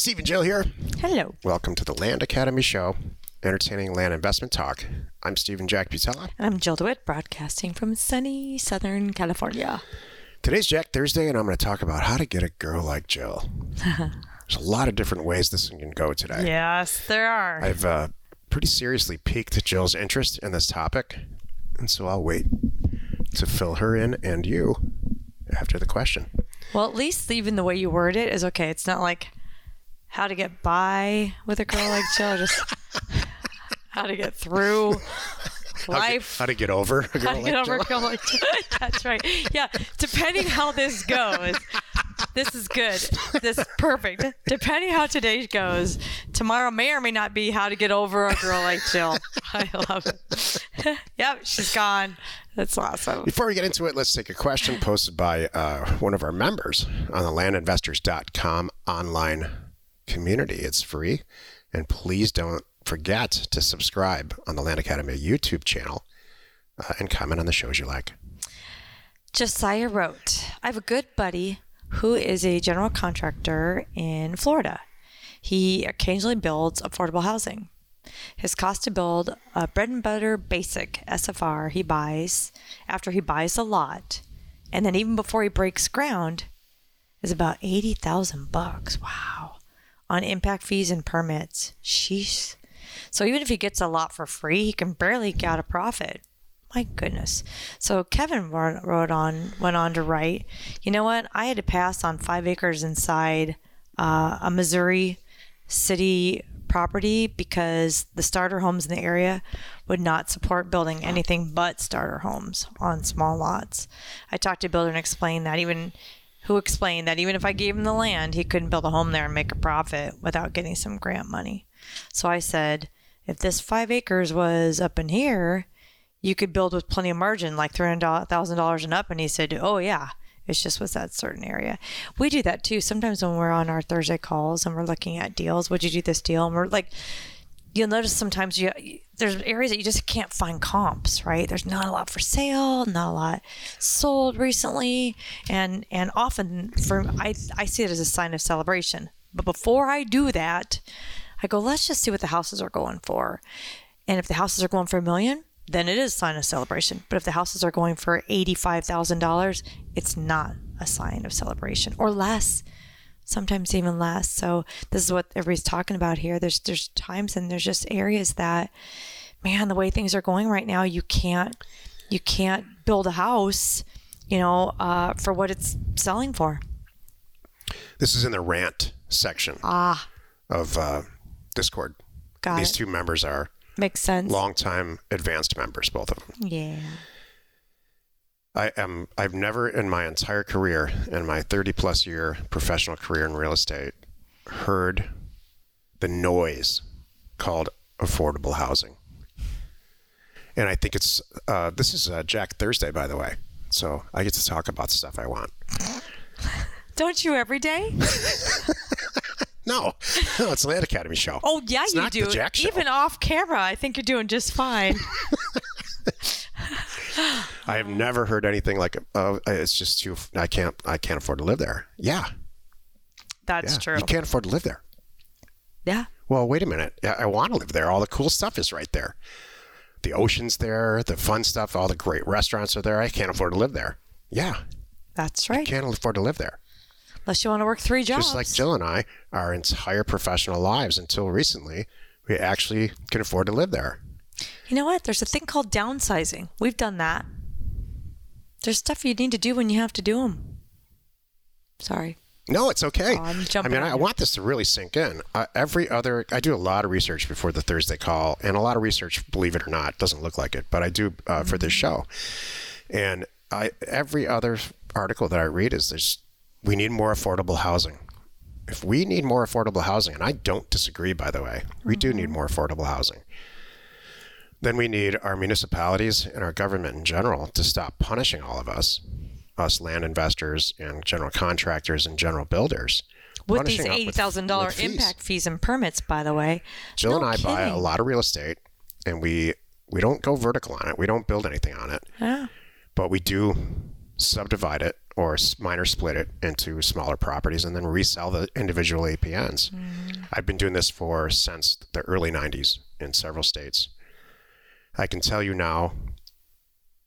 Steve and Jill here. Hello. Welcome to the Land Academy Show, entertaining land investment talk. I'm Stephen Jack Butala. And I'm Jill DeWitt, broadcasting from sunny Southern California. Today's Jack Thursday, and I'm going to talk about how to get a girl like Jill. There's a lot of different ways this can go today. Yes, there are. I've uh, pretty seriously piqued Jill's interest in this topic, and so I'll wait to fill her in and you after the question. Well, at least even the way you word it is okay. It's not like how to get by with a girl like Jill, just how to get through life. How to get over a girl How to like get over Jill. a girl like Jill. That's right. Yeah, depending how this goes, this is good. This is perfect. Depending how today goes, tomorrow may or may not be how to get over a girl like Jill. I love it. yep, she's gone. That's awesome. Before we get into it, let's take a question posted by uh, one of our members on the landinvestors.com online community. It's free. And please don't forget to subscribe on the Land Academy YouTube channel uh, and comment on the shows you like. Josiah wrote, I have a good buddy who is a general contractor in Florida. He occasionally builds affordable housing. His cost to build a bread and butter basic SFR he buys after he buys a lot, and then even before he breaks ground, is about eighty thousand bucks. Wow. On impact fees and permits. Sheesh. So even if he gets a lot for free, he can barely get a profit. My goodness. So Kevin wrote on, went on to write, you know what? I had to pass on five acres inside uh, a Missouri city property because the starter homes in the area would not support building anything but starter homes on small lots. I talked to a builder and explained that even who explained that even if I gave him the land, he couldn't build a home there and make a profit without getting some grant money. So I said, if this five acres was up in here, you could build with plenty of margin, like three hundred thousand dollars and up. And he said, "Oh yeah, it's just with that certain area." We do that too. Sometimes when we're on our Thursday calls and we're looking at deals, would you do this deal? And we're like, you'll notice sometimes you there's areas that you just can't find comps, right? There's not a lot for sale, not a lot sold recently, and and often for I I see it as a sign of celebration. But before I do that, I go, let's just see what the houses are going for. And if the houses are going for a million, then it is a sign of celebration. But if the houses are going for $85,000, it's not a sign of celebration or less, sometimes even less. So this is what everybody's talking about here. There's there's times and there's just areas that man, the way things are going right now, you can't you can't build a house, you know, uh, for what it's selling for. This is in the rant section Ah, of uh, Discord. got These it. two members are Makes sense. longtime advanced members, both of them. Yeah. I am I've never in my entire career, in my 30 plus year professional career in real estate, heard the noise called affordable housing. And I think it's uh, this is uh, Jack Thursday, by the way, so I get to talk about stuff I want. Don't you every day? No, no, it's the Land Academy show. Oh yeah, It's you do. Even off camera, I think you're doing just fine. I have never heard anything like, "Oh, it's just too. I can't. I can't afford to live there." Yeah, That's yeah. true. You can't afford to live there. Yeah. Well, wait a minute. I, I want to live there. All the cool stuff is right there. The ocean's there, the fun stuff, all the great restaurants are there. I can't afford to live there. Yeah, That's right. You can't afford to live there. Unless you want to work three jobs. Just like Jill and I, our entire professional lives until recently, we actually can afford to live there. You know what? There's a thing called downsizing. We've done that. There's stuff you need to do when you have to do them. Sorry. No, it's okay. Oh, I'm I mean, on I want this to really sink in. Uh, every other, I do a lot of research before the Thursday call, and a lot of research, believe it or not, doesn't look like it, but I do uh, for this show. And I, every other article that I read is there's, we need more affordable housing. If we need more affordable housing, and I don't disagree, by the way, we do need more affordable housing. Then we need our municipalities and our government in general to stop punishing all of us, us land investors and general contractors and general builders. With these eighty thousand dollar impact fees and permits, by the way. Jill No and I buy a lot of real estate, and we we don't go vertical on it. We don't build anything on it, Yeah. but we do subdivide it or minor split it into smaller properties and then resell the individual APNs. Mm-hmm. I've been doing this for since the early 90s in several states. I can tell you now,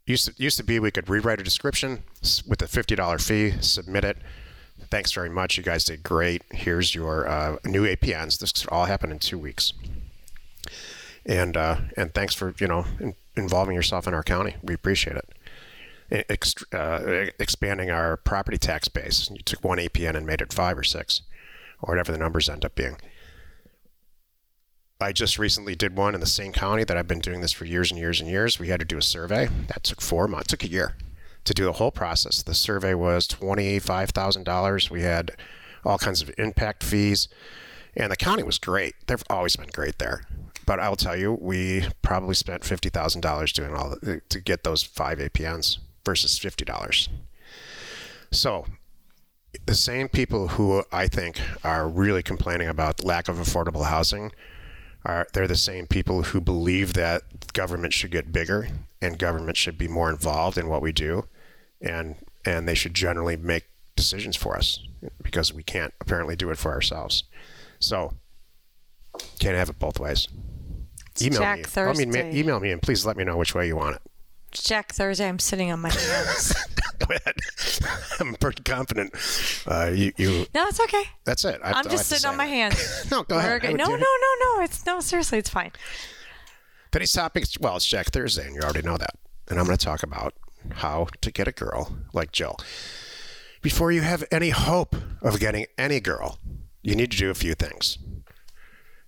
used to, used to be we could rewrite a description with a $50 fee, submit it. Thanks very much. You guys did great. Here's your uh, new APNs. This could all happen in two weeks. And uh, and thanks for you know in, involving yourself in our county. We appreciate it. Ex- uh, expanding our property tax base. You took one APN and made it five or six, or whatever the numbers end up being. I just recently did one in the same county that I've been doing this for years and years and years. We had to do a survey. That took four months, took a year to do the whole process. The survey was $25,000. We had all kinds of impact fees, and the county was great. They've always been great there. But I'll tell you, we probably spent $50,000 doing all the, to get those five APNs versus $50. So the same people who I think are really complaining about lack of affordable housing are they're the same people who believe that government should get bigger and government should be more involved in what we do and and they should generally make decisions for us because we can't apparently do it for ourselves. So can't have it both ways. Email Jack me. I mean, ma- email me and please let me know which way you want it. Jack Thursday, I'm sitting on my hands. I'm pretty confident. Uh, you, you. no, it's okay. That's it. I- I'm just sitting on my hands. No, go ahead. No, no, no, no. It's no, seriously, it's fine. Today's topic well, it's Jack Thursday, and you already know that. And I'm going to talk about how to get a girl like Jill. Before you have any hope of getting any girl, you need to do a few things.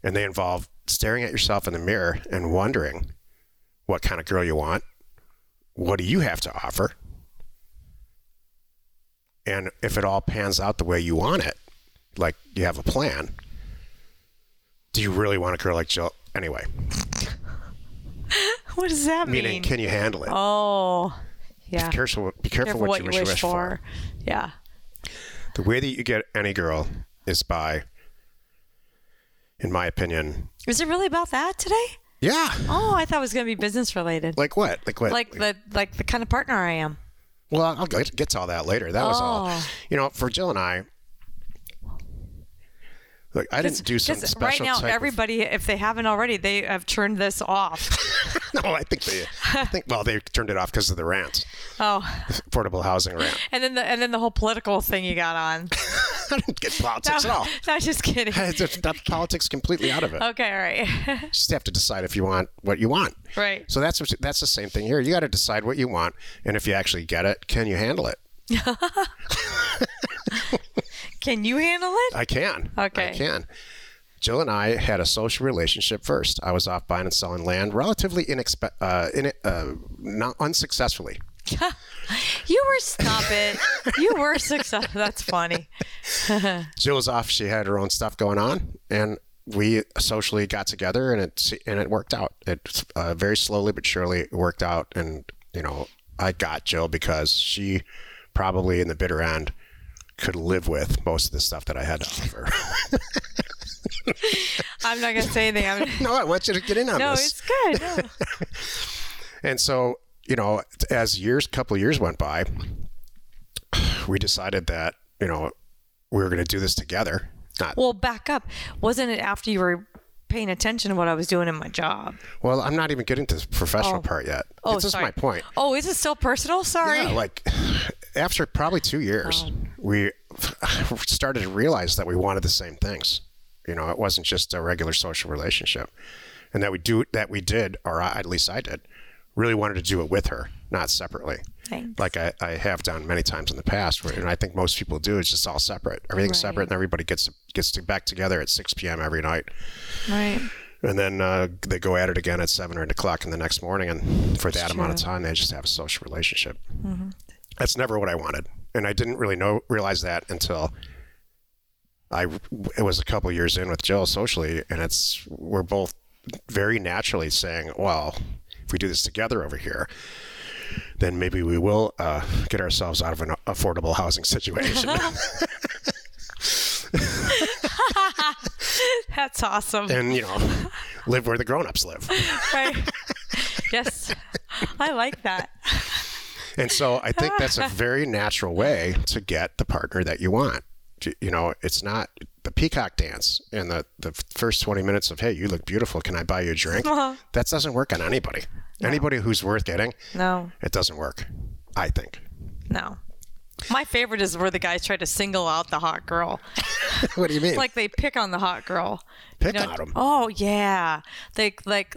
And they involve staring at yourself in the mirror and wondering what kind of girl you want. What do you have to offer? And if it all pans out the way you want it, like you have a plan, do you really want a girl like Jill? Anyway, What does that mean? meaning, can you handle it? oh, yeah. Be careful, be careful, what, you wish, for. Yeah. The way that you get any girl is by, in my opinion, Is it really about that today? yeah. Oh, I thought it was going to be business related. Like what? Like what? Like the like the kind of partner I am. Well, I'll get, get to all that later. That was all. Oh. You know, for Jill and I, look, I didn't do some 'Cause special right now, type of- everybody, if they haven't already, they have turned this off. no, I think they. I think well, they turned it off because of the rant, oh, affordable housing rant. and then the and then the whole political thing you got on. I don't get politics no, at all. no, just kidding. I politics completely out of it. Okay, all right, You just have to decide if you want what you want. right. So that's what, that's the same thing here. You got to decide what you want, and if you actually get it, can you handle it? Can you handle it? I can. Okay. I can. Jill and I had a social relationship first. I was off buying and selling land relatively inexpe- uh, in uh, not unsuccessfully. You were stop it. You were successful. That's funny. Jill was off. She had her own stuff going on, and we socially got together, and it and it worked out. It uh, very slowly but surely worked out, and you know I got Jill because she probably in the bitter end could live with most of the stuff that I had to offer. I'm not gonna say anything. I'm, no, I want you to get in on no, this. it's good. No. And so, you know, as years, couple of years went by, we decided that, you know, we were going to do this together. Not Well, back up. Wasn't it after you were paying attention to what I was doing in my job? well. I'm not even getting to the professional Oh. part yet. Oh, this is sorry. my point. Oh, is it still personal? Sorry. Yeah, like after probably two years, Oh. we started to realize that we wanted the same things. You know, it wasn't just a regular social relationship, and that we do that we did, or I, at least I did, really wanted to do it with her, not separately. Thanks. Like I, I have done many times in the past, where, and I think most people do. It's just all separate. Everything's Right. separate, and everybody gets gets to back together at 6 p.m. every night, Right. and then uh, they go at it again at seven or eight o'clock in the next morning, and for that amount of time, they just have a social relationship. That's never what I wanted, and I didn't really know realize that until I it was a couple years in with Jill socially, and it's we're both very naturally saying, well, if we do this together over here, then maybe we will uh, get ourselves out of an affordable housing situation. That's awesome. and you know, live where the grown-ups live. Right. yes. I like that. And so I think that's a very natural way to get the partner that you want. You know, it's not the peacock dance and the, the first 20 minutes of, hey, you look beautiful. Can I buy you a drink? Uh-huh. That doesn't work on anybody. Anybody who's worth getting, No, it doesn't work, I think. no. My favorite is where the guys try to single out the hot girl. what do you mean? like they pick on the hot girl. Pick You know, on 'em? Oh yeah, they like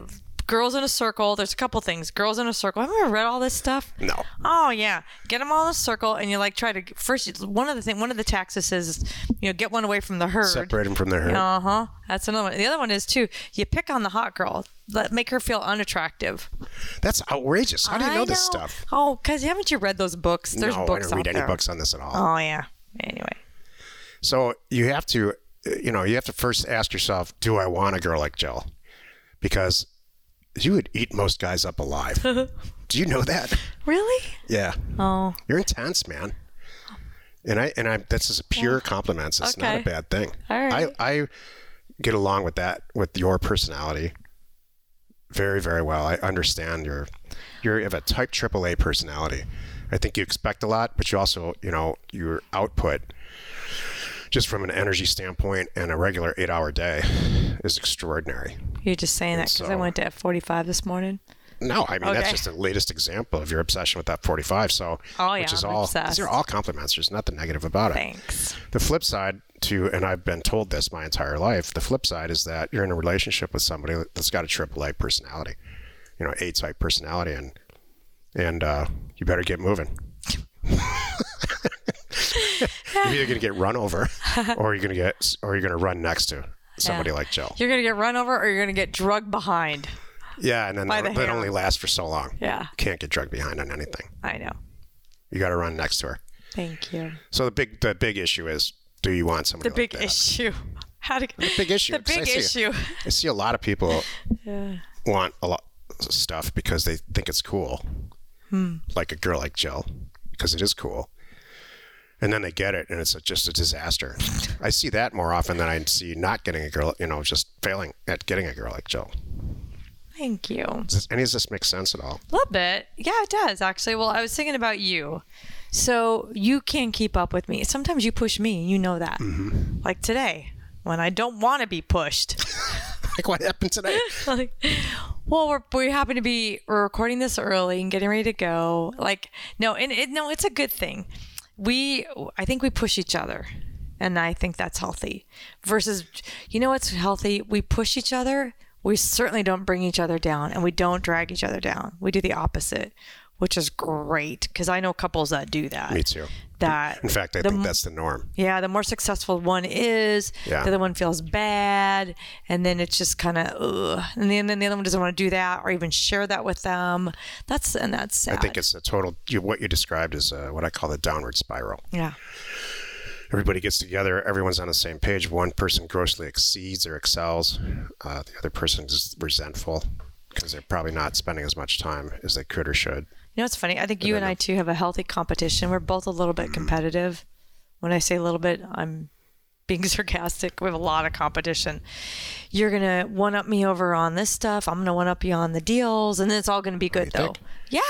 girls in a circle. There's a couple things. Girls in a circle. Have you ever read all this stuff? No. Oh yeah, get them all in a circle, and you like try to first. One of the thing, one of the taxes is, you know, get one away from the herd. Separate them from the herd. Uh huh. That's another one. The other one is too. You pick on the hot girl. Let make her feel unattractive. That's outrageous. How do you I know this stuff? Oh, cause haven't you read those books? There's no, books I don't read any there. books on this at all. Oh yeah. Anyway. So you have to, you know, you have to first ask yourself, do I want a girl like Jill? Because you would eat most guys up alive. do you know that? Really? Yeah. Oh. You're intense, man. And I and I this is a pure compliments. It's not a bad thing. All right. I I get along with that with your personality very very well. I understand your you're you have a type AAA personality. I think you expect a lot, but you also, you know, your output just from an energy standpoint and a regular 8-hour day is extraordinary. You're just saying that because I went to F45 this morning. No, I mean that's just the latest example of your obsession with that 45. So, Oh, which yeah, is I'm all obsessed. these are all compliments. There's nothing negative about it. Thanks. The flip side to, and I've been told this my entire life, the flip side is that you're in a relationship with somebody that's got a AAA personality, you know, A type personality, and and uh, you better get moving. you're either gonna get run over, or you're gonna get, or you're gonna run next to somebody Yeah. like Jill. You're gonna get run over, or you're gonna get drugged behind. Yeah, and then By the that only lasts for so long. Yeah. Can't get drugged behind on anything. I know. You got to run next to her. Thank you. So the big the big issue is, do you want somebody The big that? issue. How to The big issue. The 'cause I big see issue. I see a lot of people Yeah. want a lot of stuff because they think it's cool, Hmm. like a girl like Jill, because it is cool. And then they get it, and it's a, just a disaster. I see that more often than I see not getting a girl, you know, just failing at getting a girl like Jill. Thank you. Does this, any of this make sense at all? A little bit. Yeah, it does actually. Well, I was thinking about you. So you can't keep up with me. Sometimes you push me. You know that. Mm-hmm. Like today, when I don't want to be pushed. Like what happened today? like, well, we're, we happen to be we're recording this early and getting ready to go. Like, no, and it, no, it's a good thing. We, I think we push each other, and I think that's healthy. Versus, you know, what's healthy? We push each other. We certainly don't bring each other down, and we don't drag each other down. We do the opposite, which is great because I know couples that do that. Me too. That In fact, I the think that's the norm. yeah, the more successful one is, Yeah. the other one feels bad, and then it's just kind of, and then, then the other one doesn't want to do that or even share that with them. That's and that's sad. I think it's a total. You, what you described is uh, what I call the downward spiral. yeah, everybody gets together, everyone's on the same page. One person grossly exceeds or excels, uh, the other person is resentful because they're probably not spending as much time as they could or should. You know it's funny. I think you and I too have a healthy competition. We're both a little Mm-hmm. bit competitive. When I say a little bit, I'm being sarcastic. We have a lot of competition. You're gonna one up me over on this stuff. I'm gonna one up you on the deals, and then it's all gonna be good though. think? Yeah,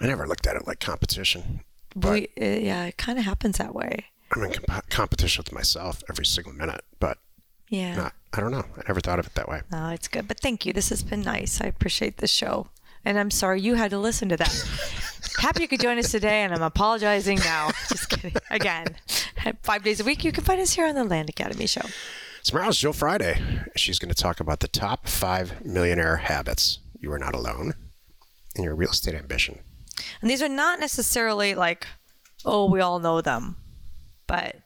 I never looked at it like competition. But we, uh, yeah, it kind of happens that way. I'm in comp- competition with myself every single minute. But Yeah. not, I don't know. I never thought of it that way. No, it's good. But thank you. This has been nice. I appreciate the show. And I'm sorry you had to listen to that. Happy you could join us today, and I'm apologizing now. Just kidding. Again, five days a week, you can find us here on the Land Academy Show. Tomorrow's Jill Friday. She's going to talk about the top five millionaire habits. You are not alone in your real estate ambition. And these are not necessarily like, oh, we all know them, but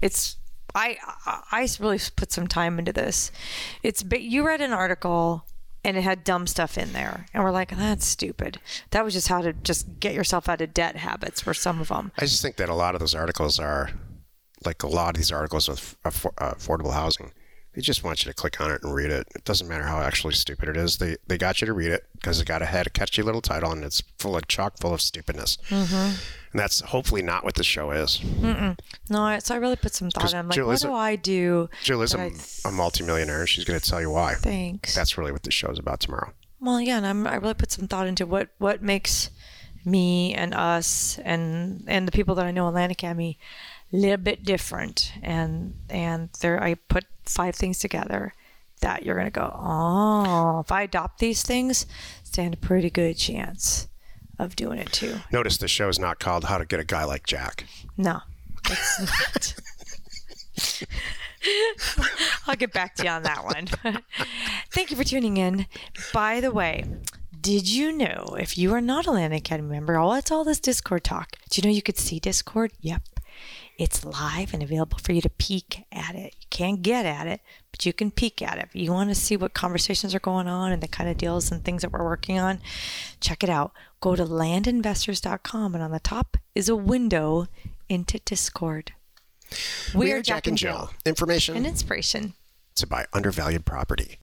it's I I I really put some time into this. It's you read an article and it had dumb stuff in there, and we're like, that's stupid. That was just how to just get yourself out of debt habits. Were some of them. I just think that a lot of those articles are like a lot of these articles with uh, affordable housing. They just want you to click on it and read it. It doesn't matter how actually stupid it is. They they got you to read it because it got a head, a catchy little title, and it's full of chock full of stupidness. And that's hopefully not what the show is. No, I- so I really put some thought in. I'm like, Jill what a- do I do? Jill is a, I- a multimillionaire. She's going to tell you why. Thanks. That's really what the show is about tomorrow. Well, yeah, and I'm, I really put some thought into what what makes me and us and and the people that I know in Land Academy a little bit different. And and there I put five things together that you're gonna go, oh, if I adopt these things, stand a pretty good chance of doing it too. Notice the show is not called How to Get a Guy Like Jack. No, it's not. I'll get back to you on that one. Thank you for tuning in. By the way, did you know if you are not a Land Academy member, all it's all this Discord talk. Do you know you could see Discord? Yep. It's live and available for you to peek at it. You can't get at it, but you can peek at it. If you want to see what conversations are going on and the kind of deals and things that we're working on, check it out. Go to landinvestors.com and on the top is a window into Discord. We, are Jack and Jill. Information and inspiration to buy undervalued property.